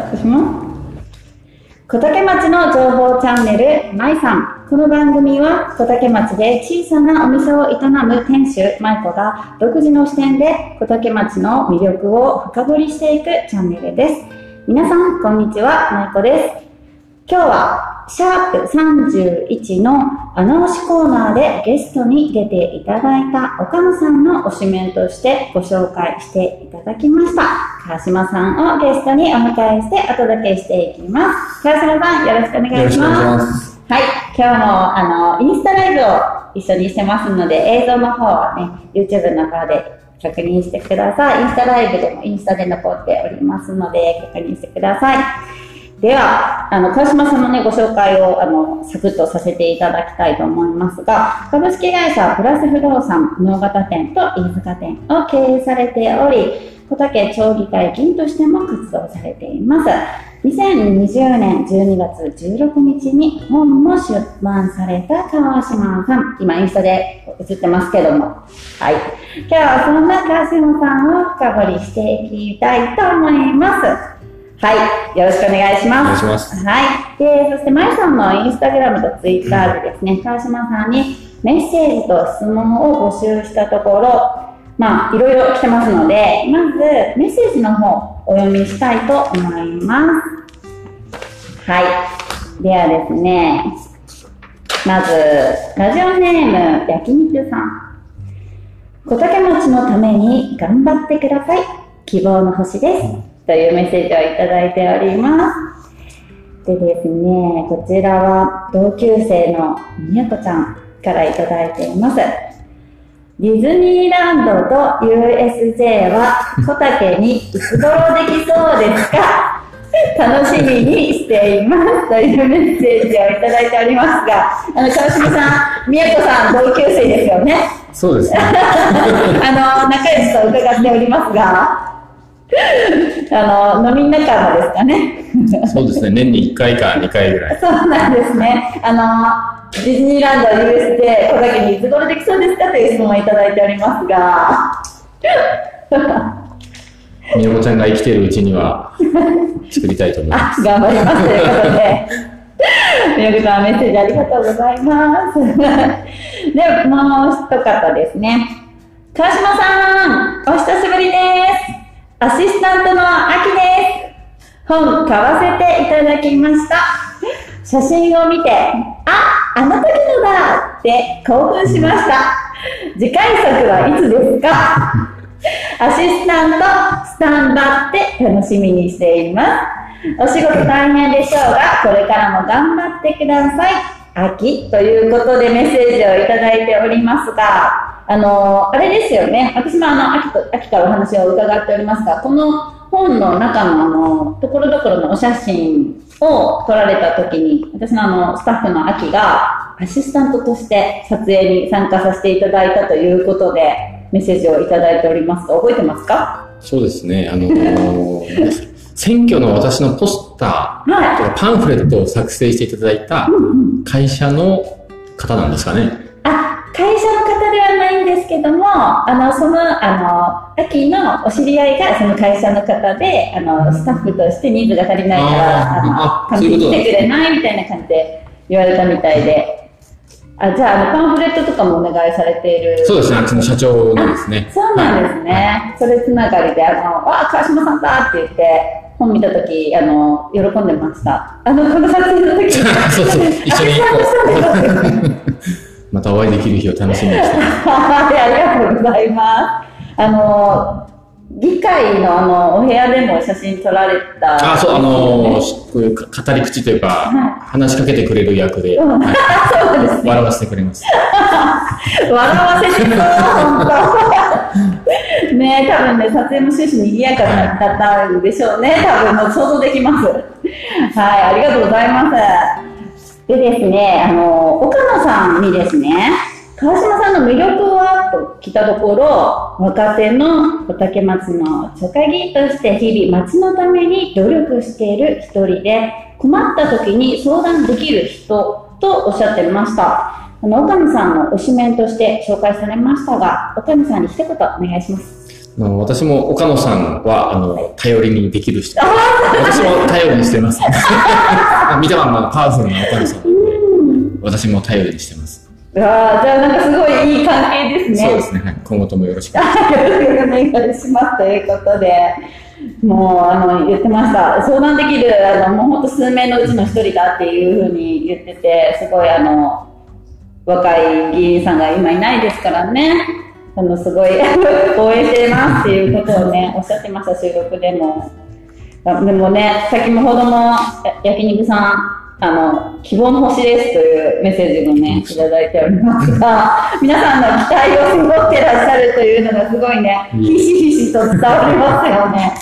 た。します小竹町の情報チャンネル、まいさん。この番組は小竹町で小さなお店を営む店主、まいこが独自の視点で小竹町の魅力を深掘りしていくチャンネルです。皆さん、こんにちは、まいこです。今日は、シャープ31のアナウシコーナーでゲストに出ていただいた。岡野さんの推しメンとしてご紹介していただきました。川島さんをゲストにお迎えしてお届けしていきます。川島さん、よろしくお願いします。はい、今日もあの、インスタライブを一緒にしてます。ので、映像の方はね、YouTube の方で確認してください。インスタライブでもインスタで残っております。ので、確認してください。では、あの、川島さんのね、ご紹介を、あの、サクッとさせていただきたいと思いますが、株式会社プラス不動産能形店と飯塚店を経営されており、小竹町議会議員としても活動されています。2020年12月16日に本も出版された川島さん、今インスタで映ってますけども、はい。今日はそんな川島さんを深掘りしていきたいと思います。はい。よろしくお願いします。お願いします。はい。で、そして、まいさんのインスタグラムとツイッターでですね、川島さんにメッセージと質問を募集したところ、まあ、いろいろ来てますので、まず、メッセージの方、お読みしたいと思います。はい。ではですね、まず、ラジオネーム、焼肉さん。小竹町のために頑張ってください。希望の星です。というメッセージをいただいております。でですね、こちらは同級生のみやこちゃんからいただいています。ディズニーランドと USJ は小竹にいつ頃できそうですか？楽しみにしていますというメッセージをいただいておりますが、あの、川島さん、宮子さん同級生ですよね？そうですね。あの、仲良しと伺っておりますが、あの、飲み仲間ですかね。そうですね。年に1回か2回ぐらい。そうなんですね。あの、ディズニーランド US で小竹にいつ頃できそうですかという質問をいただいておりますが。みよこちゃんが生きているうちには作りたいと思います。頑張りますということで。みよこさんメッセージありがとうございます。で、もう一方ですね。川島さん、お久しぶりです。アシスタントのあきです。本買わせていただきました。写真を見て、あ、あの時のだって興奮しました。次回作はいつですか？アシスタント、スタンバって楽しみにしています。お仕事大変でしょうが、これからも頑張ってください。秋ということでメッセージをいただいておりますが、あの、あれですよね。私もあの、秋と、秋からお話を伺っておりますが、この本の中のあの、ところどころのお写真を撮られた時に、私のあの、スタッフの秋がアシスタントとして撮影に参加させていただいたということで、メッセージをいただいておりますが、覚えてますか？そうですね。あのー、選挙の私のポスターとかパンフレットを作成していただいた会社の方なんですかね。あ、会社の方ではないんですけども、あの、その、あの、秋のお知り合いがその会社の方で、あの、スタッフとして人数が足りないから、あの、紙に来てくれないみたいな感じで言われたみたいで。あ、じゃあ、あの、パンフレットとかもお願いされている。そうですね、あっちの社長のですね。そうなんですね。はい、それつながりで、あの、あ、川島さんだって言って、本見たとき、あの、喜んでました。あの、この撮影の時 そうそう、一緒に。またお会いできる日を楽しみにしてます。は い、ありがとうございます。あの、議会のあの、お部屋でも写真撮られた。あ、そう、あの、こういう語り口というか、はい、話しかけてくれる役で、はい そうですね、笑わせてくれます。笑わせてくれ本当。ね多分ね、撮影も終始賑やかだったんでしょうね。多分もう想像できます。はい、ありがとうございます。でですね、あの、岡野さんにですね、川島さんの魅力はと聞いたところ、若手の小竹町の茶会議として日々町のために努力している一人で、困った時に相談できる人とおっしゃってました。あの、岡野さんの推しメンとして紹介されましたが、岡野さんに一言お願いします。私も岡野さんは、あの、頼りにできる人。私も頼りにしてます。見たまんまのパワフルな岡野さん私も頼りにしてます。ああ、じゃあなんかすごいいい関係ですね。そうですね。はい、今後ともよろしくお願いします。ということで、もうあの言ってました。相談できる、あのもう本当数名のうちの一人だっていうふうに言ってて、すごいあの、若い議員さんが今いないですからね。あの、すごい 応援してますっていうことをね、おっしゃってました、収録でも。でもね、先ほども焼肉さん、あの、希望の星ですというメッセージもね、いただいておりますが、皆さんの期待を背負ってらっしゃるというのがすごいね、ひしひしと伝わりますよね。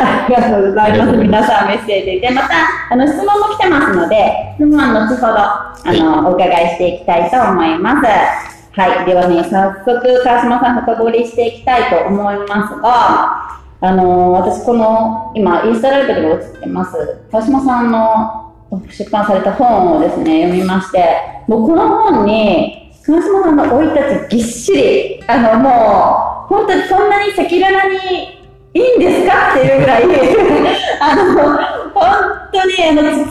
ありがとうございます。皆さんメッセージで、また、あの、質問も来てますので、質問は後ほど、あの、お伺いしていきたいと思います。はい。ではね、早速、川島さん深掘りしていきたいと思いますが、あのー、私この、今、インスタライブでも映ってます、川島さんの出版された本をですね、読みまして、もうこの本に、川島さんの生い立ちぎっしり、あの、もう、本当にそんなに赤裸々にいいんですか？っていうぐらい あの、本当に、あの、包み隠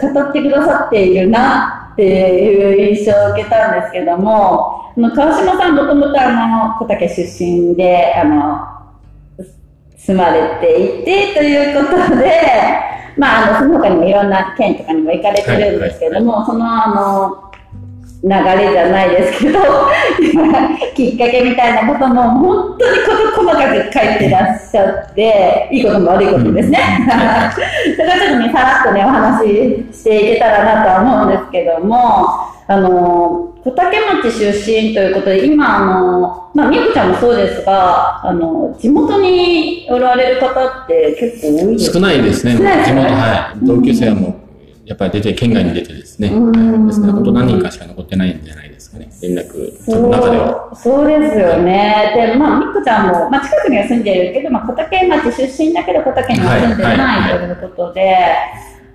さず語ってくださっているなっていう印象を受けたんですけども、あの川島さんもともとあの、小竹出身で、あの、住まれていてということで、まあ、あの、その他にもいろんな県とかにも行かれてるんですけども、はいはい、その、あの、流れじゃないですけど、きっかけみたいなことも本当に事細かく書いてらっしゃって、いいことも悪いことですね。それはちょっとね、さらっとね、お話ししていけたらなとは思うんですけども、あの、小竹町出身ということで、今、あの、まあ、みこちゃんもそうですが、あの、地元におられる方って結構多いですか少ないですね。地元、はい。同級生はもうやっぱり出て、県外に出てですね、ですね、本当何人かしか残ってないんじゃないですかね、連絡の中では。そうですよね。で、まあ、みこちゃんも、まあ、近くには住んでるけど、まあ、小竹町出身だけど、小竹には住んでないということで、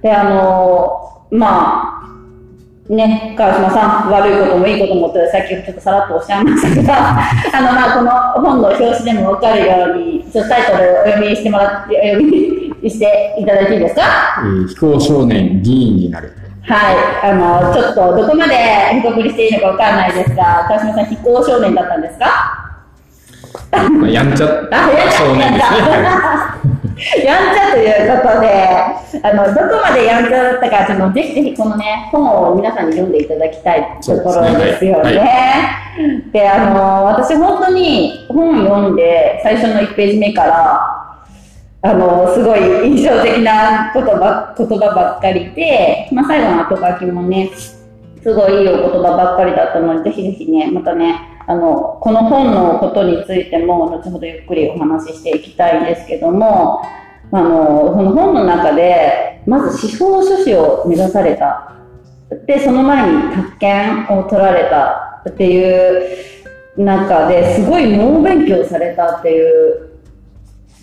で、あの、まあ、ね、川島さん、悪いこともいいこともって、さっきちょっとさらっとおっしゃいましたが、あの、まあ、この本の表紙でもわかるように、ちょっとタイトルをお読みしてもらって、読みしていただいていいですか、えー、非行少年議員になる。はい。あの、ちょっと、どこまで被告りしていいのかわかんないですが、川島さん、非行少年だったんですか？やんちゃ 少年ですね。やんちゃということで、あの、どこまでやんちゃだったか、ちょっとぜひぜひこのね、本を皆さんに読んでいただきたいところですよね。で、ねはい、あの、私本当に本読んで、最初の1ページ目から、あの、すごい印象的な言葉、言葉ばっかりで、まあ最後の後書きもね、すごいいいお言葉ばっかりだったので、ぜひぜひね、またね、あの、この本のことについても、後ほどゆっくりお話ししていきたいんですけども、あの、この本の中で、まず司法書士を目指された。で、その前に宅建を取られたっていう中ですごい猛勉強されたっていう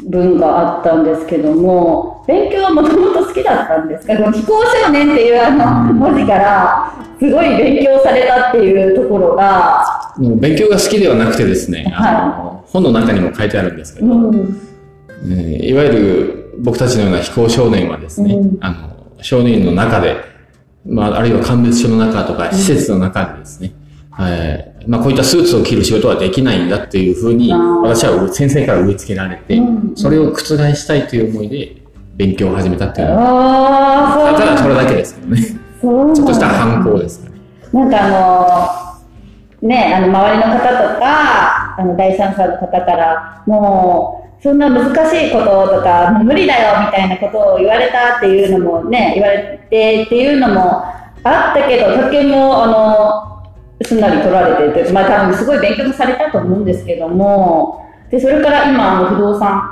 文があったんですけども、勉強はもともと好きだったんですか？この非行少年っていうあの文字から、すごい勉強されたっていうところが、もう勉強が好きではなくてですね、はい、あの本の中にも書いてあるんですけど、うん、えー、いわゆる僕たちのような非行少年はですね、うん、あの少年の中で、まあ、あるいは鑑別所の中とか施設の中でですね、うん、えー、まあ、こういったスーツを着る仕事はできないんだっていうふうに、私は先生から植え付けられて、それを覆したいという思いで勉強を始めたっていうのは、ただそれだけですけどね。ちょっとした反抗ですね。なんかあのね、あの、周りの方とか、あの、第三者の方から、もう、そんな難しいこととか、もう無理だよみたいなことを言われたっていうのもね、言われてっていうのもあったけど、とても、あの、すんなり取られてて、まあ多分すごい勉強もされたと思うんですけども、で、それから今、あの、不動産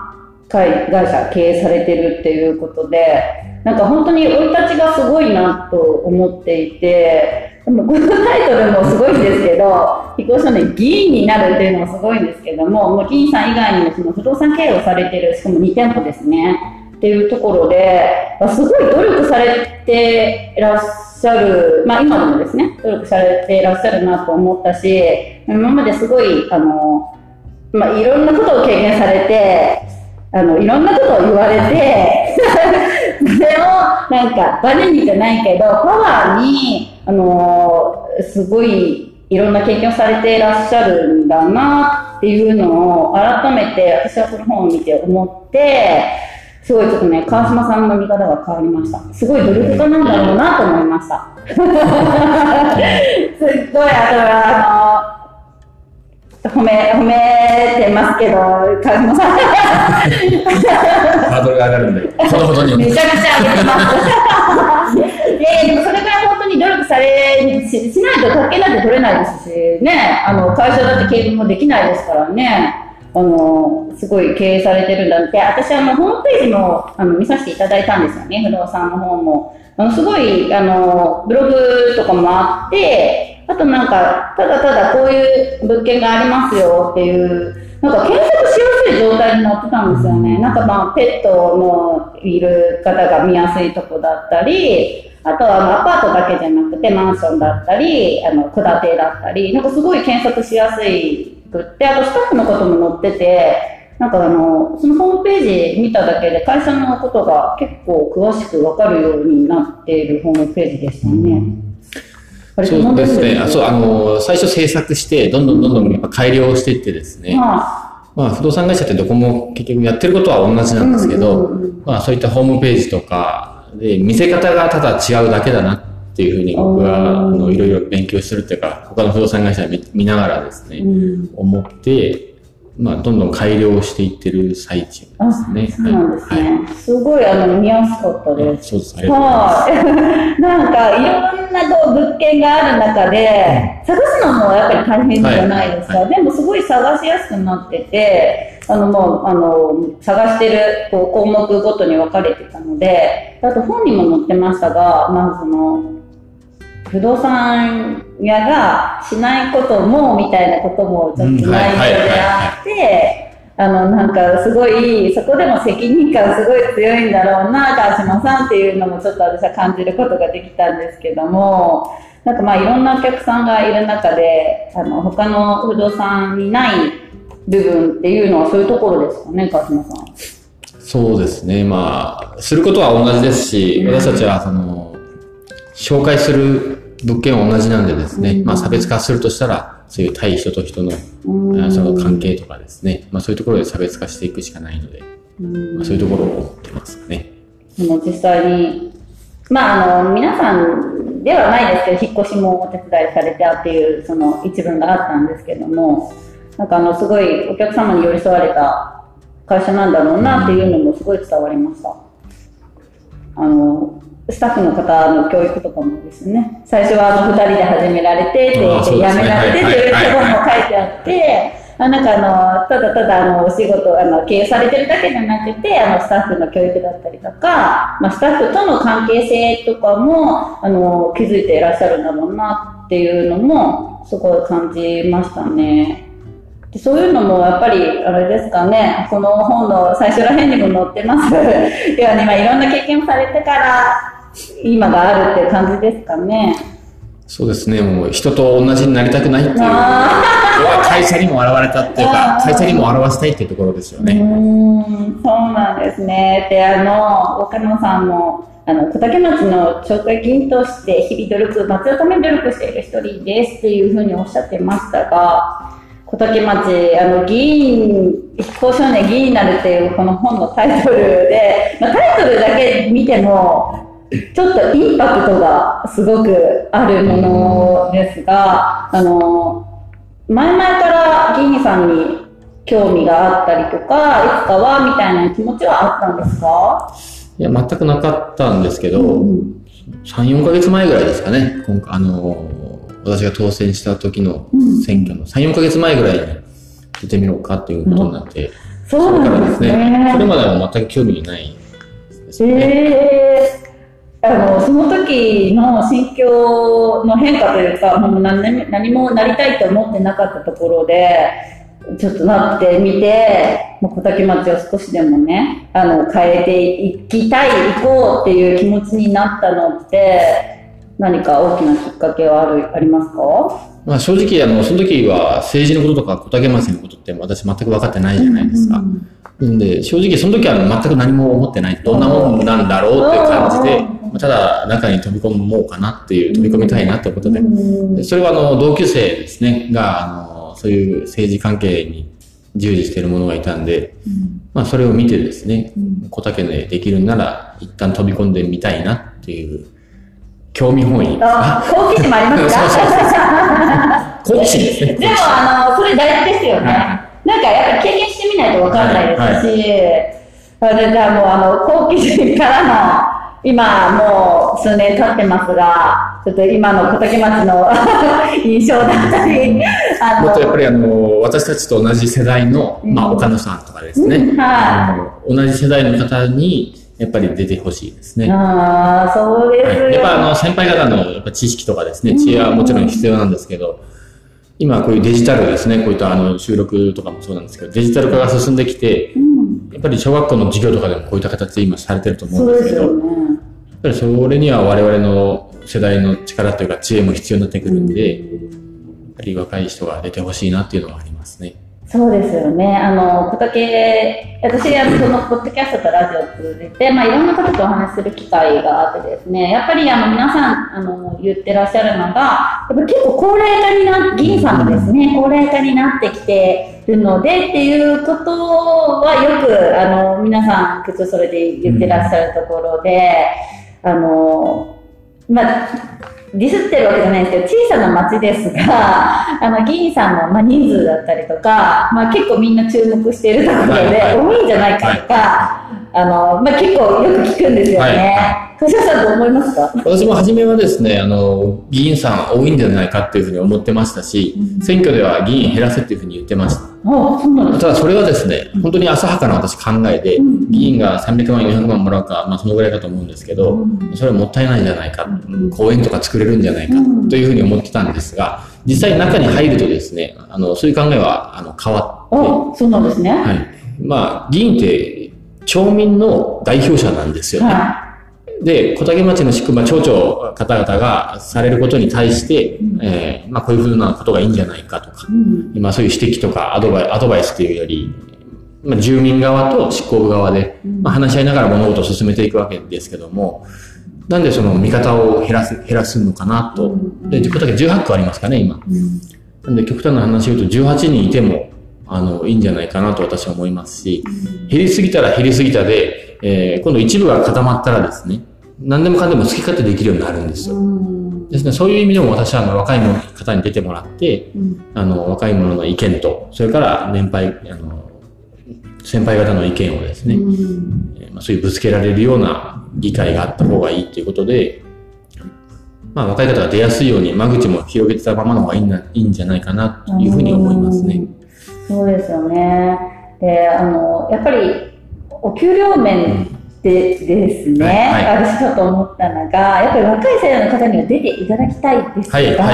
会社経営されてるっていうことで、なんか本当に生い立ちがすごいなと思っていて、でもこのタイトルもすごいんですけど、非行少年議員になるっていうのもすごいんですけども、もう議員さん以外にもその不動産経営をされてる、しかも2店舗ですね、っていうところで、すごい努力されてらっしゃる、ゃるまあ今でもですね、努力されていらっしゃるなと思ったし、今まですごい、あの、まあ、いろんなことを経験されて、あの、いろんなことを言われて、それをなんかバネにじゃないけど、パワーに、あの、すごいいろんな経験をされていらっしゃるんだなっていうのを改めて私はこの本を見て思って、すごいちょっとね、川島さんの見方が変わりました。すごい努力家なんだろうなと思いました。すっごい、あの褒め、褒めてますけど、川島さん。ハードルが上がるんで、ほどほどに。めちゃくちゃ上げてます。えでもそれぐらい本当に努力されし、しないと特権なんて取れないですし、ね、あの、会社だって経営もできないですからね。あの、すごい経営されてるんだって、私あの、ホームページも、あの、見させていただいたんですよね、不動産の方も。あの、すごい、あの、ブログとかもあって、あとなんか、ただただこういう物件がありますよっていう、なんか検索しやすい状態になってたんですよね。なんかまあ、ペットのいる方が見やすいとこだったり、あとはアパートだけじゃなくてマンションだったり、あの、戸建てだったり、なんかすごい検索しやすいくって、あとスタッフのことも載ってて、なんかあの、そのホームページ見ただけで会社のことが結構詳しくわかるようになっているホームページでしたね。そうですね。あ、そう、あの、最初制作して、どんどんどんどんやっぱ改良していってですね。まあ、不動産会社ってどこも結局やってることは同じなんですけど、まあそういったホームページとかで見せ方がただ違うだけだなっていうふうに僕はあのいろいろ勉強するっていうか、他の不動産会社見ながらですね、思って、まあ、どんどん改良していってる最中ですね。そうなんですね。はい、すごい、あの、見やすかったです。そうです。ありがとうございます。はい。なんか、いろんなこう物件がある中で、探すのもやっぱり大変じゃないですか。はい、でも、すごい探しやすくなってて、あの、もう、あの、探してるこう項目ごとに分かれてたので、あと本にも載ってましたが、まあ、その、不動産屋がしないこともみたいなこともちょっと内容であって、あの、なんかすごい、そこでも責任感すごい強いんだろうな、川島さんっていうのもちょっと私は感じることができたんですけども、なんかまあいろんなお客さんがいる中で、あの、他の不動産にない部分っていうのはそういうところですかね、川島さん。そうですね。まあ、することは同じですし、私たちはその、紹介する物件は同じなんでですね、まあ差別化するとしたら、そういう対人と人の、その関係とかですね、まあそういうところで差別化していくしかないので、まあ、そういうところを思ってますね。も実際に、まああの、皆さんではないですけど、引っ越しもお手伝いされてっていう、その一文があったんですけども、なんかあの、すごいお客様に寄り添われた会社なんだろうなっていうのもすごい伝わりました。あの、スタッフの方の教育とかもですね、最初はあの2人で始められてって言って、やめられてっていうところも書いてあって、あなんかあの、ただただあの、お仕事、あの、経営されてるだけじゃなくて、あの、スタッフの教育だったりとか、まあ、スタッフとの関係性とかも、あの、気づいていらっしゃるんだろうなっていうのも、すごい感じましたね。でそういうのもやっぱり、あれですかね、この本の最初ら辺にも載ってます。ように、まあ、いろんな経験をされてから、今があるって感じですかね。そうですね、もう人と同じになりたくないっていう、会社にも現れたっていうか、会社にも表したいっていうところですよね。うんそうなんですね。で、あの、岡野さんも、あの、小竹町の町会議員として日々努力、町のために努力している一人ですっていうふうにおっしゃってましたが、小竹町、あの、議員、交渉年議員になるっていうこの本のタイトルで、まあ、タイトルだけ見ても、ちょっとインパクトがすごくあるものですが、あの、前々から議員さんに興味があったりとか、いつかはみたいな気持ちはあったんですか？いや、全くなかったんですけど、うん、3、4ヶ月前ぐらいですかね、今回、あの、私が当選した時の選挙の3、4ヶ月前ぐらいに出てみようかっていうことになって、うん、そうなんですね。それまでは全く興味ないですね。えーあのその時の心境の変化というか、もう何何もなりたいと思ってなかったところで、ちょっとなってみて、もう小竹町を少しでもね、あの、変えていきたい、行こうっていう気持ちになったのって、何か大きなきっかけはある、ありますか？まあ正直、あの、その時は政治のこととか小竹町のことって私全く分かってないじゃないですか。うん、で、正直その時は全く何も思ってない。どんなもんなんだろうっていう感じで、ただ中に飛び込もうかなっていう、飛び込みたいなってことで。でそれはあの、同級生ですね、が、あの、そういう政治関係に従事している者がいたんで、うん、まあそれを見てですね、うん、小竹でできるなら一旦飛び込んでみたいなっていう興味本位。あ好奇心もありますか？好奇心ですね。でもあの、それ大事ですよね。はい、なんかやっぱり経験してみないとわかんないですし、はいはい、じゃあもうあの、好奇心からの今もう数年経ってますが、ちょっと今の小竹町の 印象だったり、あとやっぱりあの、私たちと同じ世代の、まあ岡野さんとかですね、うん、はい、同じ世代の方に、やっぱり出てほしいですね。ああ、そうです、はい、やっぱあの、先輩方のやっぱ知識とかですね、知恵はもちろん必要なんですけど、今こういうデジタルですね、こういったあの収録とかもそうなんですけど、デジタル化が進んできて、うん。やっぱり小学校の授業とかでもこういった形で今されてると思うんですけど、それには我々の世代の力というか知恵も必要になってくるんで、やっぱり若い人が出てほしいなっていうのはありますね。そうですよね。あの、小竹、私はそのポッドキャストとラジオを通じて、まあいろんな方とお話しする機会があってですね、やっぱりあの皆さん、あの、言ってらっしゃるのが、やっぱ結構高齢化にな、議員さんがですね、高齢化になってきてるのでっていうことはよく、あの、皆さん、口それで言ってらっしゃるところで、あの、まあ、ディスってるわけじゃないんですけど、小さな町ですが、あの、議員さんの、まあ、人数だったりとか、まあ、結構みんな注目しているところで、多いんじゃないかとか、あの、まあ、結構よく聞くんですよね。藤田さんどう思いますか？私も初めはですね、あの、議員さん多いんじゃないかっていうふうに思ってましたし、うん、選挙では議員減らせっていうふうに言ってました。ただそれはですね、本当に浅はかな私考えで、うん、議員が300万、400万もらうか、まあそのぐらいかと思うんですけど、うん、それはもったいないんじゃないか、公園とか作れるんじゃないかというふうに思ってたんですが、実際中に入るとですね、あの、そういう考えはあの変わって。そうなんですね。はい。まあ、議員って町民の代表者なんですよね。はいで、小竹町の宿場町長方々がされることに対して、うん、えー、まあこういうふうなことがいいんじゃないかとか、うん、まあそういう指摘とかアドバイアドバイスというより、まあ、住民側と執行部側で、まあ、話し合いながら物事を進めていくわけですけども、なんでその見方を減らす、減らすのかなと。で、小竹18区ありますかね、今。なんで極端な話を言うと18人いても、あの、いいんじゃないかなと私は思いますし、減りすぎたら減りすぎたで、えー、今度一部が固まったらですね、何でもかんでも好き勝手できるようになるんですよ。ですね、そういう意味でも私はあの若い方に出てもらって、うん、あの若い者の意見と、それから年配、あの先輩方の意見をですね、えまあ、そういうぶつけられるような議会があった方がいいということで、まあ、若い方が出やすいように間口も広げてたままの方がいいんいいんじゃないかなというふうに思いますね。そうですよね。で、あの、やっぱりお給料面でですね、はいはい、私ちょっと思ったのが、やっぱり若い世代の方には出ていただきたいですが、はいはいはい、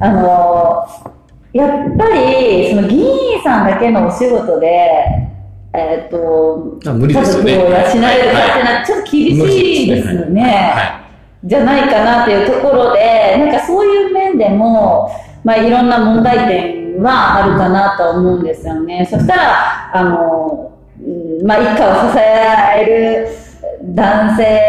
あの、やっぱり、その議員さんだけのお仕事で、えっ、ー、と、無理ですよね。家族を養えるかっていうのはちょっと厳しいですよね。はい、じゃないかなというところで、なんかそういう面でも、まあいろんな問題点はあるかなと思うんですよね。そしたら、あの、まあ、一家を支える男性、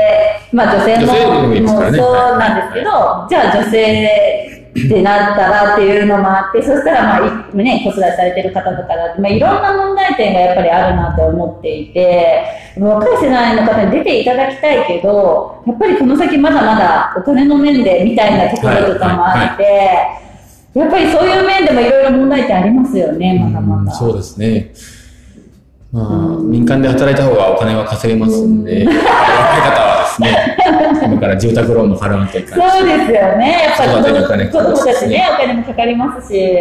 まあ、女性ももそうなんですけど、じゃあ女性ってなったらっていうのもあって、そしたら、まあ、ね、子育てされてる方とかだって、まあ、いろんな問題点がやっぱりあるなと思っていて、若い世代の方に出ていただきたいけど、やっぱりこの先まだまだお金の面でみたいなところとかもあって、やっぱりそういう面でもいろいろ問題点ありますよね、まだまだ。そうですね。まあ、民間で働いた方がお金は稼げますんで、方はですね、今から住宅ローンも払わなきゃいけないそうですよね。やっぱり子供たちね、お金もかかりますし、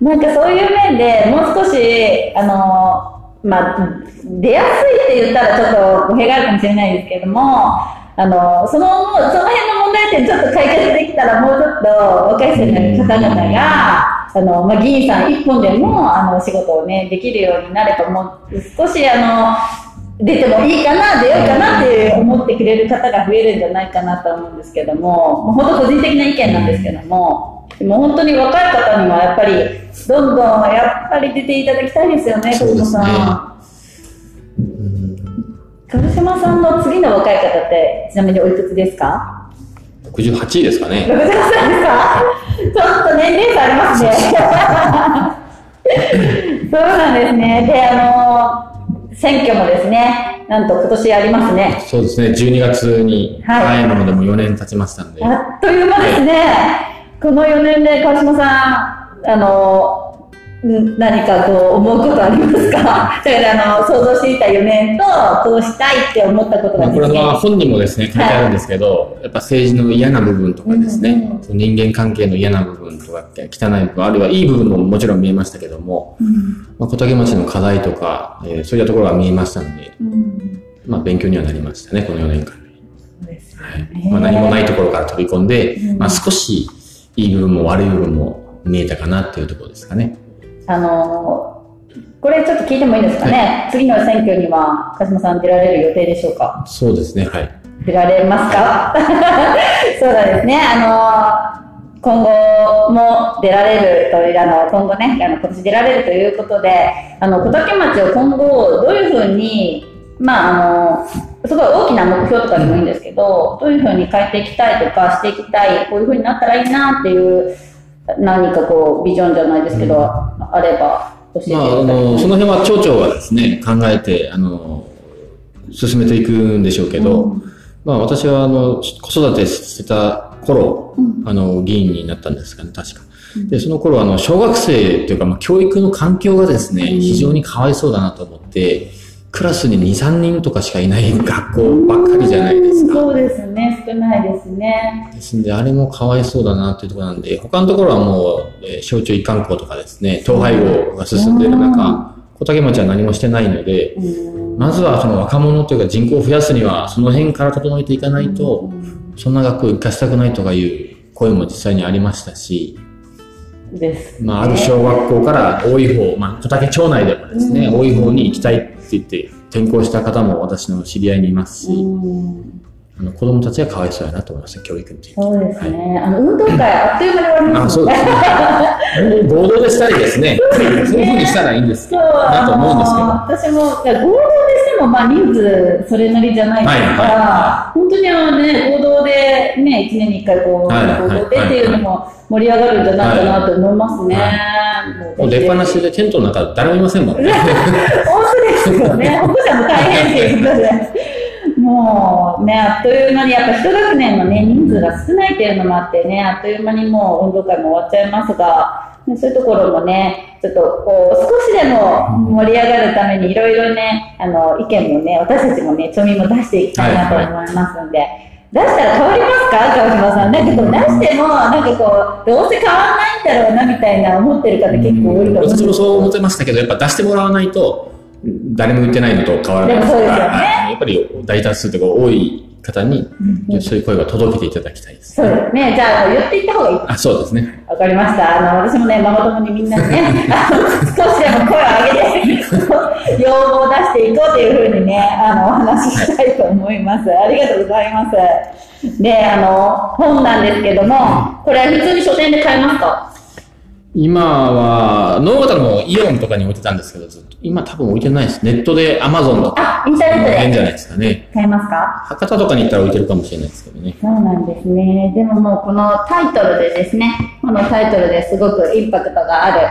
なんかそういう面でもう少し、あの、まあ、出やすいって言ったらちょっと語弊があるかもしれないですけども、あの、その、その辺の問題点ちょっと解決できたらもうちょっと若い世代の方々が、あの、まあ、議員さん一本でも、あの、仕事をね、できるようになれば、もう、少し、あの、出てもいいかな、出ようかなって思ってくれる方が増えるんじゃないかなと思うんですけども、もう本当個人的な意見なんですけども、でも本当に若い方にはやっぱり、どんどんやっぱり出ていただきたいですよね、鹿島さん。鹿島さんの次の若い方って、ちなみにおいくつですか ?68 ですかね。68ですか？ちょっと年齢差ありますね。そうなんですね。で、あの、選挙もですね、なんと今年ありますね。そうですね、12月に、はい、早いものでも4年経ちましたんで。あっという間ですね。はいこの4年で川島さん、あの、何かこう思うことありますか？だからあの想像していた4年とこうしたいって思ったことが、ね、これは本にもですね書いてあるんですけど、はい、やっぱ政治の嫌な部分とかですね、うんうん、人間関係の嫌な部分とか汚い部分あるいはいい部分ももちろん見えましたけども、うん、まあ、小竹町の課題とか、えー、そういったところが見えましたので、うん、まあ、勉強にはなりましたねこの4年間。で、はい。まあ、何もないところから飛び込んで、まあ、少しいい部分も悪い部分も見えたかなっていうところですかね。あのー、これちょっと聞いてもいいですかね？はい、次の選挙には鹿島さん出られる予定でしょうか？そうですね、はい。出られますか？そうですね。あのー今後も出られるという、あの、今後ね、あの、今年出られるということで、あの、小竹町を今後、どういうふうにまあ、あの、すごい大きな目標とかでもいいんですけど、どういうふうに変えていきたいとかしていきたい、こういうふうになったらいいなっていう、何かこう、ビジョンじゃないですけど、うん、あれば教えてまあ、あの、その辺は町長がですね、考えて、あの、進めていくんでしょうけど、うん、まあ私はあの、子育てしてた頃、うん、あの、議員になったんですかね、確か。で、その頃あの、小学生というか、まあ教育の環境がですね、非常にかわいそうだなと思って、クラスに2、3人とかしかいない学校ばっかりじゃないですか。そうですね、少ないですね。ですんで、あれもかわいそうだなっていうところなんで、他のところはもう、えー、小中一貫校とかですね、統廃合が進んでいる中、小竹町は何もしてないので、まずはその若者というか人口を増やすには、その辺から整えていかないと、そんな学校行かしたくないとかいう声も実際にありましたし、です、ね、まあ、ある小学校から多い方、まあ、小竹町内でもですね、多い方に行きたいって言って転校した方も私の知り合いにいますし、あの子供たちはかわいそうやなと思います教育について。そうですね。はい、あの運動会あっという間に終わります、ね、あ、そうですね。合同でしたりですね。そういうふうにしたらいいんですけど、だと思うんですけど。私も、合同でも、まあ人数それなりじゃないですから、はいはい、本当にあのね、合同でね、1年に1回こう、合同でっていうのも盛り上がるんじゃないかなと思いますね。もう出っ放しでテントの中誰もいませんもんね。本当ですよね。保護者も大変っていうことで。もうね、あっという間に、やっぱ一学年のね、人数が少ないっていうのもあってね、あっという間にもう運動会も終わっちゃいますが、そういうところもね、ちょっとこう、少しでも盛り上がるためにいろいろね、あの、意見もね、私たちもね、町民も出していきたいなと思いますんで、はいはい出したら変わりますか？川島さん。なんかこう出しても、なんかこう、どうせ変わらないんだろうなみたいな思ってる方結構多いと思う私もそう思ってましたけど、やっぱ出してもらわないと、誰も言ってないのと変わらないですから、ね、やっぱり大多数とか多い方に、そういう声が届けていただきたいです。そうですね。じゃあ、言っていった方がいいあ、そうですね。わかりました。あの、私もね、ママ友にみんなにね、少しでも声を上げて、要望を出していこうというふうにね、あの、お話ししたいと思います。ありがとうございます。で、あの、本なんですけども、これ普通に書店で買えますか？今は、ノーガタのイオンとかに置いてたんですけど、ずっと。今多分置いてないです。ネットでアマゾンとか。あ、インターネットで。変じゃないですかね。買えますか？博多とかに行ったら置いてるかもしれないですけどね。そうなんですね。でももうこのタイトルでですね、このタイトルですごくインパクトがある、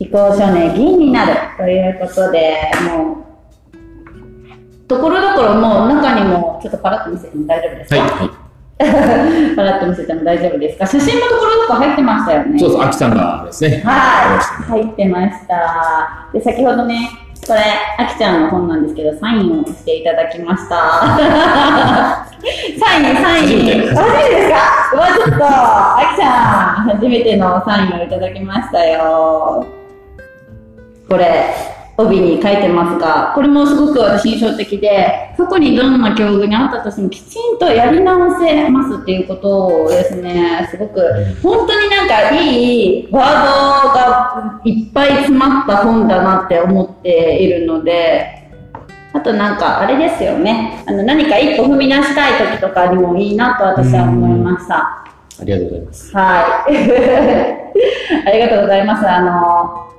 非行少年議員になるということで、もう、ところどころもう中にもちょっとパラッと見せても大丈夫ですか？はい、はい。パラッと見せても大丈夫ですか？写真のところとか入ってましたよね。そうそう、秋さんがですね。はい。入ってました。で、先ほどね、これ、秋ちゃんの本なんですけど、サインをしていただきました。サイン、サイン。初めてですか？うわ、ちょっと、秋ちゃん、初めてのサインをいただきましたよ。これ、帯に書いてますが、これもすごく私印象的で、過去にどんな境遇にあったとしてもきちんとやり直せますっていうことをですね、すごく、本当になんかいいワードがいっぱい詰まった本だなって思っているので、あとなんかあれですよね、あの何か一歩踏み出したい時とかにもいいなと私は思いました。ありがとうございます。はい。ありがとうございます。あの、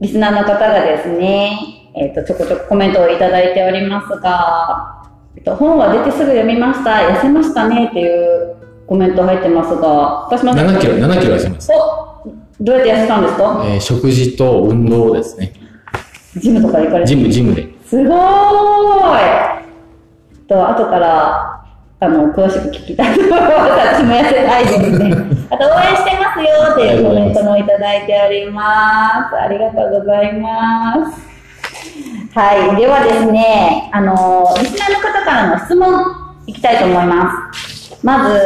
リスナーの方がですね、えっ、ー、と、ちょこちょこコメントをいただいておりますが、えっと、本は出てすぐ読みました、痩せましたねっていうコメント入ってますが、鹿島さん。7キロ、7キロ痩せました。どうやって痩せたんですか、えー、食事と運動ですね。ジムとか行かれてジム、ジムで。すごーいと、後から、あの、詳しく聞きたいと思います。私も痩せたいですね。あと、応援してますよっていうコメントもいただいております。ありがとうございます。はい。ではですね、あの、リスナーの方からの質問いきたいと思います。まず、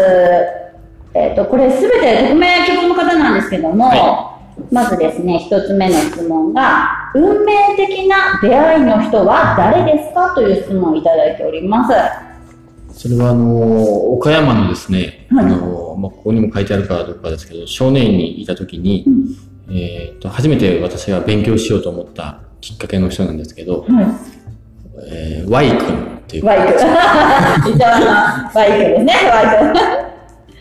えっ、ー、と、これすべて匿名希望の方なんですけども、はいまずですね、一つ目の質問が、運命的な出会いの人は誰ですか？という質問をいただいております。それは、あの、岡山のですね、はい、あの、まあ、ここにも書いてあるかどうかですけど、少年院にいた時に、うん、えっ、と、初めて私が勉強しようと思ったきっかけの人なんですけど、はい、えー、Y 君っていう。Y 君。Y 君ですね、Y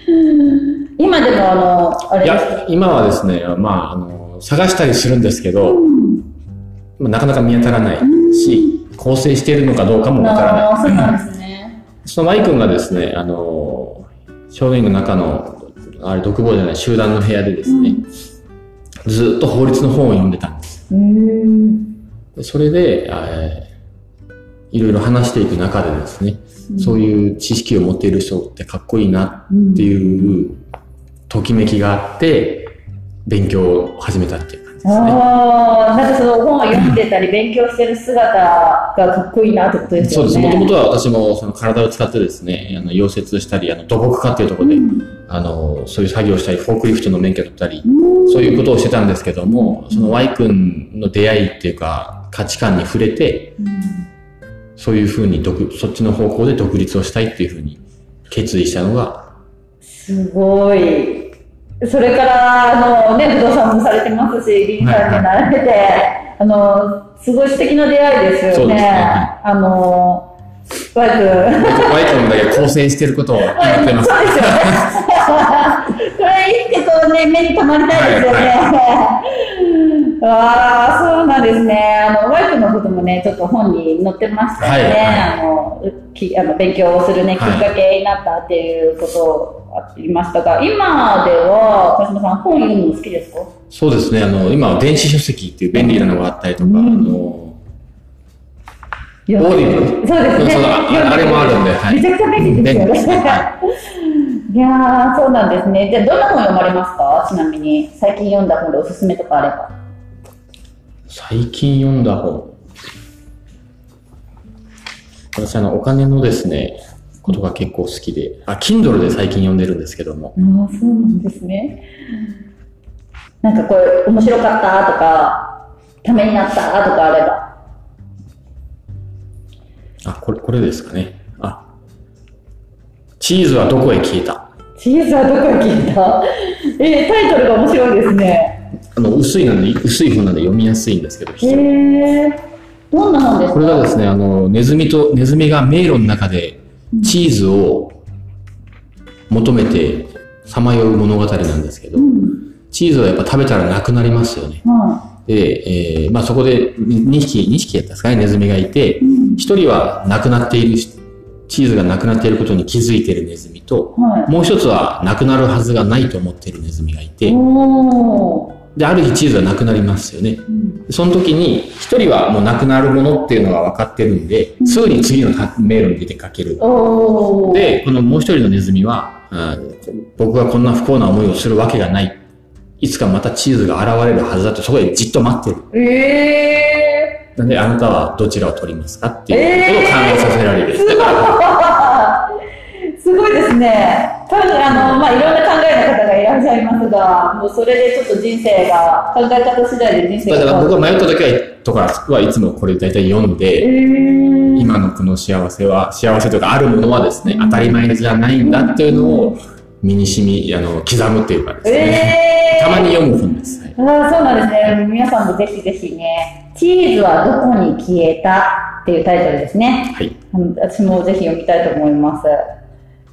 君。今でもあの、あれいや、今はですね、まあ、あの、探したりするんですけど、うん、まあ、なかなか見当たらないし、構成しているのかどうかもわからない。そうなんですね。その Y 君がですね、あの、少年の中の、あれ、独房じゃない、集団の部屋でですね、うん、ずっと法律の本を読んでたんです。それで、えー、いろいろ話していく中でですね、そういう知識を持っている人ってかっこいいなっていうときめきがあって、勉強を始めたっていうですね。ああ、なんかその本を読んでたり勉強してる姿がかっこいいなってことですよね。そうです。もともとは私もその体を使ってですね、あの溶接したり、あの土木家っていうところで、うん、あの、そういう作業したり、フォークリフトの免許取ったり、うん、そういうことをしてたんですけども、その Y 君の出会いっていうか、価値観に触れて、うん、そういうふうに独、そっちの方向で独立をしたいっていうふうに決意したのが、すごい。それから、あのね、不動産もされてますし、リンさんになられて、はい、あの、すごい素敵な出会いですよね。ねあの、ワイ君。ワイ君だけ構成してることを言ってます。そうですよね。これいいってこうね、目に留まりたいですよね。はいはい、ああ、そうなんですね。あの、ワイ君のこともね、ちょっと本に載ってましたよね。はいはい、あのきあの、勉強をするね、きっかけになったっていうことをありましたが、今では、川島さん、本読むの好きですか？そうですね。あの、今は電子書籍っていう便利なのがあったりとか、うん、あの、 Audible そうですね。あ あれもあるんで、はい、めちゃくちゃ便利ですよね。いやそうなんですね。じゃあ、どんな本読まれますか？ちなみに、最近読んだ本でおすすめとかあれば。最近読んだ本。私、あの、お金のですね、ことが結構好きで、あ、Kindle で最近読んでるんですけども。ああ、そうなんですね。なんかこれ、面白かったとか、ためになったとかあれば。あ、これ、これですかね。あ、チーズはどこへ消えた？チーズはどこへ消えた？えー、タイトルが面白いですね。あの、薄いなんで、薄い本なんで読みやすいんですけど、へえ。どんな本ですか？これがですね、あの、ネズミと、ネズミが迷路の中でチーズを求めてさまよう物語なんですけど、うん、チーズはやっぱ食べたらなくなりますよね。うん、で、えー、まあそこで2匹、2匹やったんですかね、ネズミがいて、1人は亡くなっている、チーズがなくなっていることに気づいているネズミと、はい、もう一つはなくなるはずがないと思っているネズミがいて、で、ある日チーズはなくなりますよね。うん、その時に、一人はもうなくなるものっていうのが分かってるんで、すぐに次の迷路に出てかける。で、このもう一人のネズミは、僕がこんな不幸な思いをするわけがない。いつかまたチーズが現れるはずだとそこでじっと待ってる。えー、なんであなたはどちらを取りますかっていうことを考えさせられる。えー、すごいですね。多分あの、まあ、いろんな考えの方がいらっしゃいますが、もうそれでちょっと人生が、考え方次第で人生が。だから僕が迷った時は、とかはいつもこれ大体読んで、今のこの幸せは、幸せとかあるものはですね、当たり前じゃないんだっていうのを身に染み、あの、刻むっていうかですね、たまに読む本です。ああ、そうなんですね。皆さんもぜひぜひね、チーズはどこに消えたっていうタイトルですね。はい。私もぜひ読みたいと思います。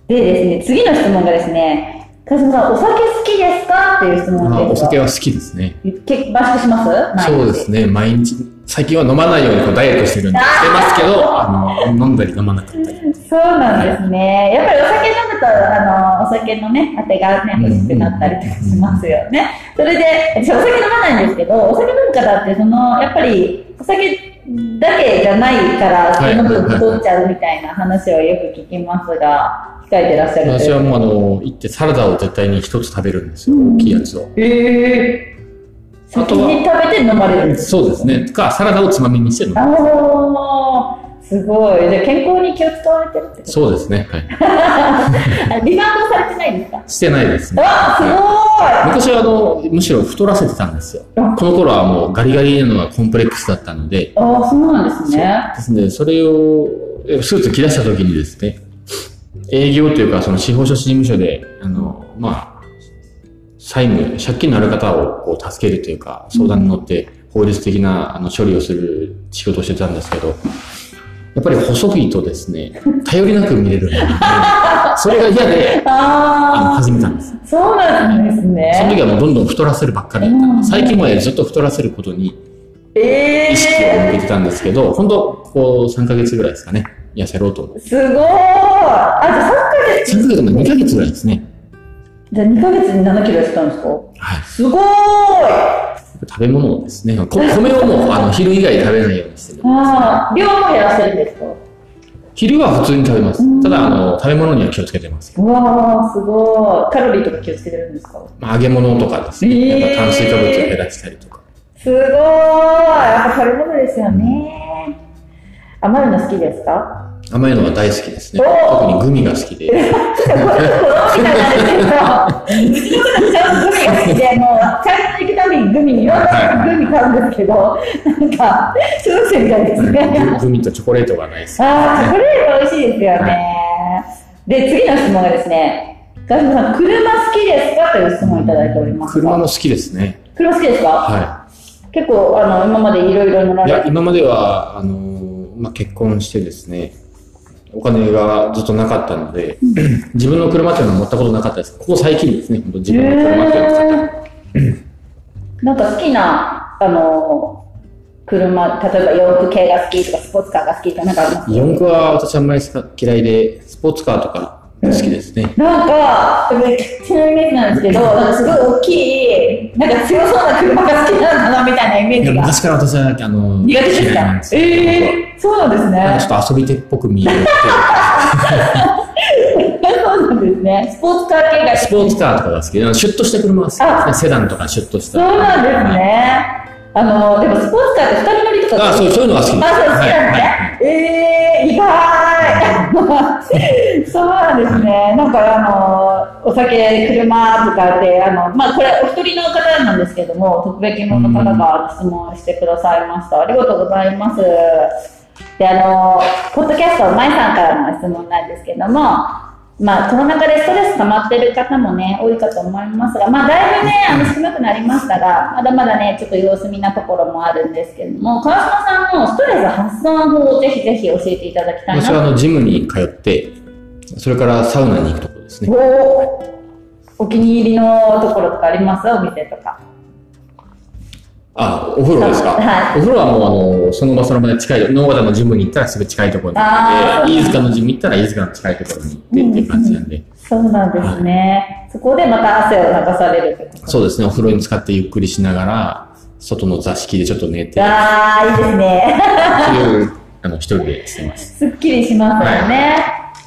でですね、次の質問がですね、川島さん、お酒好きですか？っていう質問でお酒は好きですね。結構、します？そうですね。毎日、最近は飲まないようにこうダイエットしてるんで、してますけど、あの、飲んだり飲まなかったり。そうなんですね。やっぱりお酒飲むと、あの、お酒のね、あてがね、欲しくなったりとかしますよね。それで、私お酒飲まないんですけど、お酒飲む方って、その、やっぱり、お酒だけじゃないから、その分太っちゃうみたいな話をよく聞きますが、控えてらっしゃる私はもうあの、行ってサラダを絶対に一つ食べるんですよ。大きいやつを。へえー。先に食べて飲まれるんですそうですね。か、サラダをつまみにして飲む。ああ。すごい。じゃ健康に気を使われてるってこと？そうですね。はい。リバウンドされてないですか？してないですね。あ、すごい。昔はあの、むしろ太らせてたんですよ。この頃はもうガリガリなのがコンプレックスだったので。ああ、そうなんですね。ですね。それを、スーツ着出した時にですね、営業というか、その司法書士事務所で、あの、まあ、債務、借金のある方をこう助けるというか、相談に乗って法律的なあの処理をする仕事をしてたんですけど、やっぱり細いとですね、頼りなく見れるので、それが嫌で、あの始めたんです。そうなんですね。その時はもうどんどん太らせるばっかりだった最近までずっと太らせることに、意識を向けてたんですけど、本当こう3ヶ月ぐらいですかね。痩せろと思う。すごいあ、じゃあ3ヶ月 ?3 ヶ月も2ヶ月ぐらいですね。じゃあ2ヶ月に7キロ痩せたんですか？はい。すごい食べ物ですね。米をもうあの昼以外食べないようにしてる、ね。ああ、量も減らせるんですか？昼は普通に食べます。ただ、あの、食べ物には気をつけてます。うわすごい。カロリーとか気をつけてるんですか、まあ、揚げ物とかですね。えー、やっぱ炭水化物を減らしたりとか。すごい。やっぱ食べ物ですよね。甘いの好きですか？甘いのは大好きですね。特にグミが好きで。子供みたいなんですけど、うちの子たちグミが好きで、もう、ちゃんと行くたびにグミ、いろんなグミ買うんですけど、なんか、中学生みたいですね。グミとチョコレートが大好き、ああ、チョコレート美味しいですよね。で、次の質問がですね、川島さん、車好きですか？という質問をいただいております。車も好きですね。車好きですか？はい。結構、あの、今までいろいろ乗られていや、今までは、あの、まあ、結婚してですね、お金がずっとなかったので、うん、自分の車っていうのは乗ったことなかったです。ここ最近ですね、本当自分の車っていうのを使った。なんか好きな、あの、車、例えば四駆系が好きとか、スポーツカーが好きとか、なんかあります？四駆は私あんまり嫌いで、スポーツカーとか好きですね。なんか、ちメージなんですけど、なんかすごい大きい、なんか強そうな車が好きなんだな、みたいなイメージが。昔から私は、あの、苦手ですかええー、そうなんですね。ちょっと遊び手っぽく見える そうなんですね。スポーツカー系がスポーツカーとかが好きで、シュッとした車が好き。セダンとかシュッとした。そうなんですね。あの、でもスポーツカーって二人乗りとか。あ、そう、そういうのが好きです。あ、そう、好きなんですね。ええー、意外 そうですね。なんかあの、お酒、車とかで、あの、まあこれお一人の方なんですけども、特別の方が質問してくださいました。ありがとうございます。で、あの、ポッドキャスト、舞さんからの質問なんですけども、まあ、コロナ禍でストレス溜まってる方もね、多いかと思いますが、まあ、だいぶね、あの、少なくなりましたが、まだまだね、ちょっと様子見なところもあるんですけれども、川島さんのストレス発散法をぜひぜひ教えていただきたいな私はあの、ジムに通って、それからサウナに行くところですね。おお気に入りのところとかあります？お店とか。あ、お風呂ですか？はい。お風呂はもう、あの、その場その場で近い、野方のジムに行ったらすぐ近いところに行って、飯塚のジム行ったら飯塚の近いところに行ってっていう感じなんで。そうなんですね。はい、そこでまた汗を流されるってことそうですね。お風呂に使ってゆっくりしながら、外の座敷でちょっと寝て。ああ、いいですね。っていう、あの、一人でしてます。すっきりしますよね。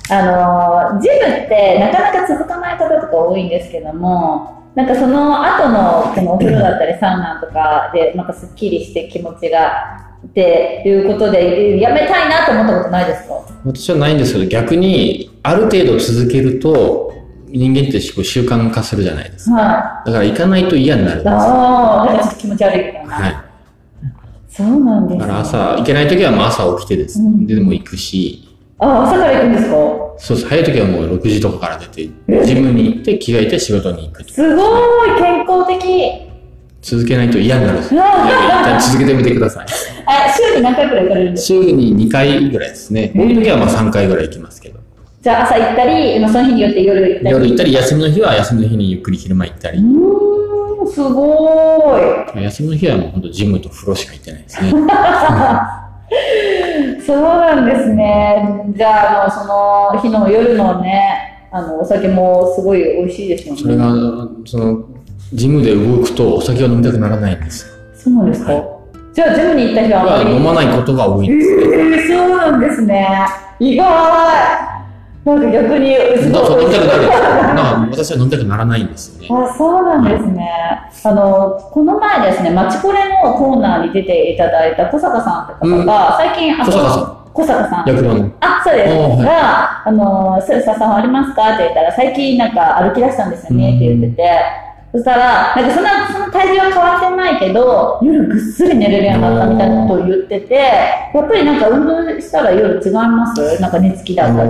はい、あの、ジムってなかなか続かない方とか多いんですけども、なんかその後のこのお風呂だったりサウナとかでなんかすっきりして気持ちがっていうことでやめたいなと思ったことないですか？私はないんですけど逆にある程度続けると人間って習慣化するじゃないですか、はい、だから行かないと嫌になるんですああだからちょっと気持ち悪いみたいな。はい。そうなんです、ね、だから朝行けない時はもう朝起きてです、ね、うん、でも行くしあ、朝から行くんですか？そうです。早い時はもう6時とかから出て、ジムに行って着替えて仕事に行くすごい健康的。続けないと嫌になる。一旦続けてみてください。あ、週に何回くらい行かれるんですか？週に2回ぐらいですね。多い時はまあ3回ぐらい行きますけど。じじゃあ朝行ったり、まあ、その日によって夜行ったり？夜行ったり、休みの日は休みの日にゆっくり昼間行ったり。うん、すごい。休みの日はもう本当ジムと風呂しか行ってないですね。そうなんですね。じゃあ、あの、その日の夜のね、あの、お酒もすごい美味しいですよね。それが、その、ジムで動くとお酒を飲みたくならないんですよ。そうなんですか、はい、じゃあ、ジムに行った日は飲まないことが多いんですね。えー、そうなんですね。意外。なんか逆に、すごい。飲みたくなる。私は飲みたくならないんですよね。あ、そうなんですね。あの、この前ですね、マチコレのコーナーに出ていただいた小坂さんって方が、最近、小坂さん。小坂さん。役場の。あ、そうです。が、あの、スーサさんありますかって言ったら、最近なんか歩き出したんですよねって言ってて、そしたら、なんかそんな、その体重は変わってないけど、夜ぐっすり寝れるようになったみたいなことを言ってて、やっぱりなんか運動したら夜違います？なんか寝つきだったり。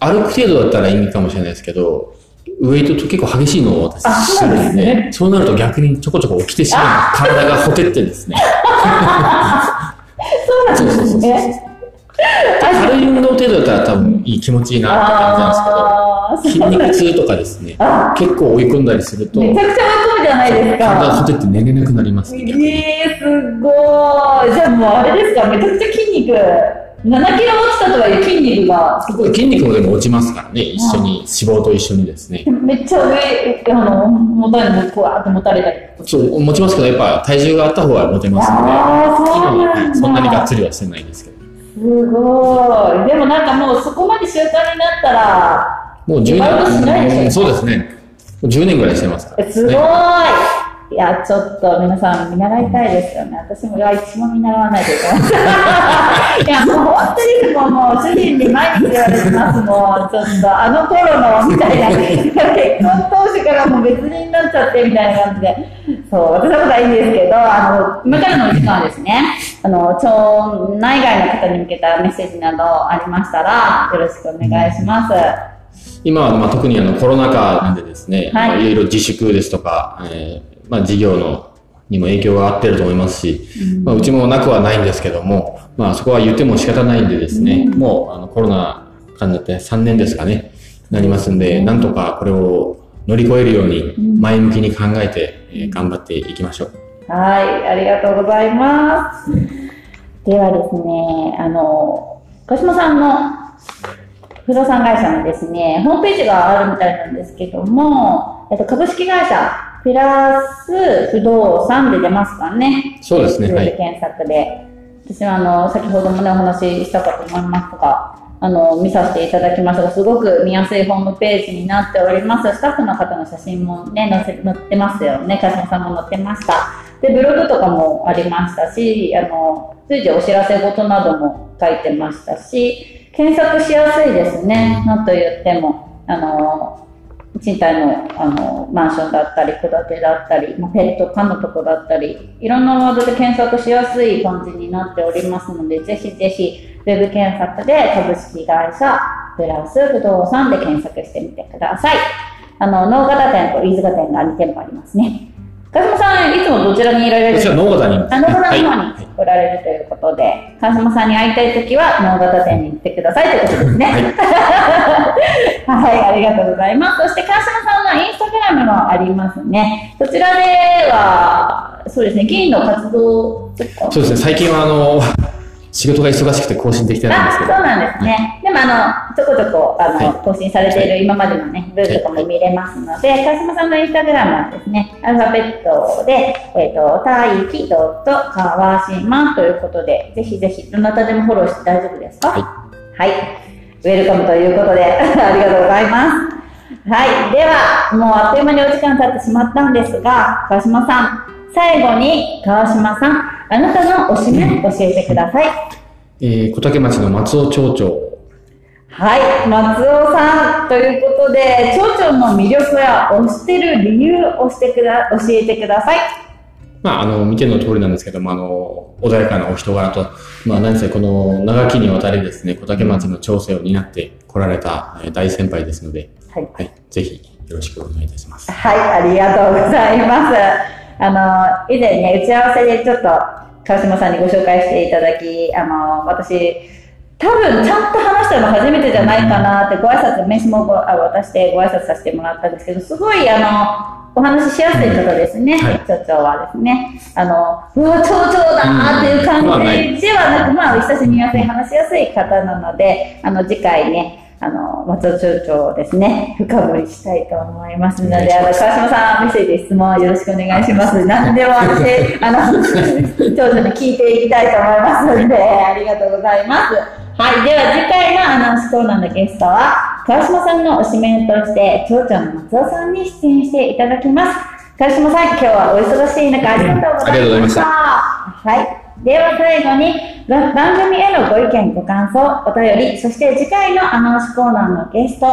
歩く程度だったらいいかもしれないですけど、ウエイトと結構激しいのを私してるんですね。そうなると逆にちょこちょこ起きてしまう。体がほてってですね。そうなんですね。軽い運動程度だったら多分いい気持ちいいなって感じなんですけど、筋肉痛とかですね、結構追い込んだりすると、めちゃくちゃ追い込むじゃないですか。体がほてって寝れなくなります、ね。えー、すごい。じゃあもうあれですか、めちゃくちゃ筋肉。7キロ落ちたとはいえ筋肉がすごい。筋肉もでも落ちますからね、一緒に、脂肪と一緒にですね。めっちゃ上、あの、持たれるこうやって持たれたり。そう、持ちますけど、やっぱ体重があった方が持てますので、あそそんなにがっつりはしてないんですけど。すごい。でもなんかもうそこまで習慣になったら、もう10年、そうですね。10年ぐらいしてますから、ね、すごい。いや、ちょっと皆さん見習いたいですよね。私も、いや、一も見習わないといけない。いや、もう本当にもう、もう主人に毎日言われてます。もう、ちょっと、あの頃の、みたいな。結婚当時からもう別人になっちゃって、みたいな感じで。そう、私のことはいいんですけど、あの、今からのお時間はですね、あの、町内外の方に向けたメッセージなどありましたら、よろしくお願いします。今は、まあ、特にあのコロナ禍なんでですね、はい、いろいろ自粛ですとか、えーまあ、事業のにも影響があってると思いますし、まあ、うちもなくはないんですけども、まあ、そこは言っても仕方ないんでですね、もうあのコロナ禍になって3年ですかね、なりますんで、なんとかこれを乗り越えるように前向きに考えて、えー、頑張っていきましょう。はい、ありがとうございます。ではですね、あの、鹿島さんの不動産会社のですね、ホームページがあるみたいなんですけども、えっと、株式会社プラス不動産で出ますかね。そうですね。はい。検索で。私はあの、先ほどもね、お話ししたかと思いますが、あの、見させていただきましたが、すごく見やすいホームページになっております。スタッフの方の写真もね、載せ、載ってますよね。鹿島さんも載ってました。で、ブログとかもありましたし、あの、随時お知らせ事なども書いてましたし、検索しやすいですね。なんと言っても、あの、賃貸のあのマンションだったり、戸建てだったり、ま、ペット可のとこだったり、いろんなワードで検索しやすい感じになっておりますので、ぜひぜひ、ウェブ検索で株式会社プラス不動産で検索してみてください。あの、農型店と飯塚店が2店舗ありますね。川島さん、いつもどちらにいられる？私は能形に。あ、能形の方におられるということで、はい、川島さんに会いたいときは、能形店に行ってくださいということですね。はい、はい、ありがとうございます。そして、川島さんのインスタグラムもありますね。そちらでは、そうですね、議員の活動そうですね、最近はあの、仕事が忙しくて更新できてないんですけど。そうなんですね。でも、あの、ちょこちょこ、あの、はい、更新されている今までのね、ブーとかも見れますので、はい、川島さんのインスタグラムはですね、アルファベットで、えっ、ー、と、大気ドット川島ということで、ぜひぜひ、どなたでもフォローして大丈夫ですか？はい。はい。ウェルカムということで、ありがとうございます。はい。では、もうあっという間にお時間経ってしまったんですが、川島さん、最後に川島さん、あなたのおしめ教えてください。えー、小竹町の松尾町長。はい、松尾さんということで、町長の魅力や推してる理由をしてくだ教えてください。まあ、あの、見ての通りなんですけども、あの、穏やかなお人柄と、まあ、何せこの長きにわたりですね、小竹町の調整を担って来られた大先輩ですので、はい、はい、ぜひよろしくお願いいたします。はい、ありがとうございます。あの、以前ね、打ち合わせでちょっと、川島さんにご紹介していただき、あの、私、多分ちゃんと話したの初めてじゃないかなってご挨拶名刺も渡してご挨拶させてもらったんですけどすごいあのお話ししやすい方ですね、はい、町長はですね。あのうわ町長だっていう感じではなく、まあ、親しみやすい話しやすい方なのであの次回ねあの、松尾町長をですね、深掘りしたいと思いますので、あの、川島さん、メッセージ、質問よろしくお願いします。何でも私、あの、町長に聞いていきたいと思いますので、ありがとうございます。はい。では、次回のアナウンスコーナーのゲストは、川島さんのお指名として、町長の松尾さんに出演していただきます。川島さん、今日はお忙しい中、ありがとうございました。はい。では最後に番組へのご意見、ご感想、お便り、そして次回のアナウンスコーナーのゲスト、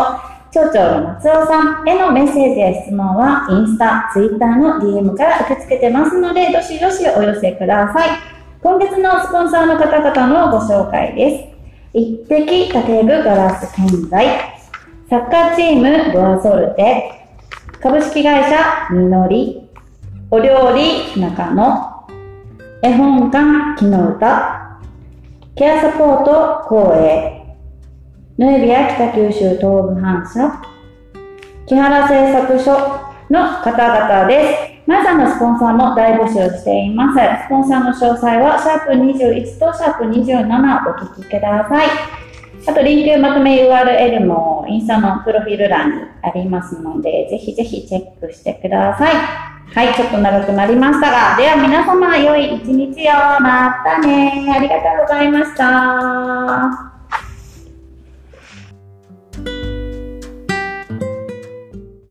町長の松尾さんへのメッセージや質問はインスタ、ツイッターの DM から受け付けてますので、どしどしお寄せください。今月のスポンサーの方々のご紹介です。一滴竹具ガラス建材、サッカーチームドアソルテ、株式会社みのり、お料理中野、絵本館木の歌、ケアサポート公営、ヌエビア北九州東部反射、木原製作所の方々です。皆さんのスポンサーも大募集しています。スポンサーの詳細は、シャープ21とシャープ27お聞きください。あと、リンクまとめ URL もインスタのプロフィール欄にありますので、ぜひぜひチェックしてください。はい、ちょっと長くなりましたが、では皆様、良い一日を。またね。ありがとうございました。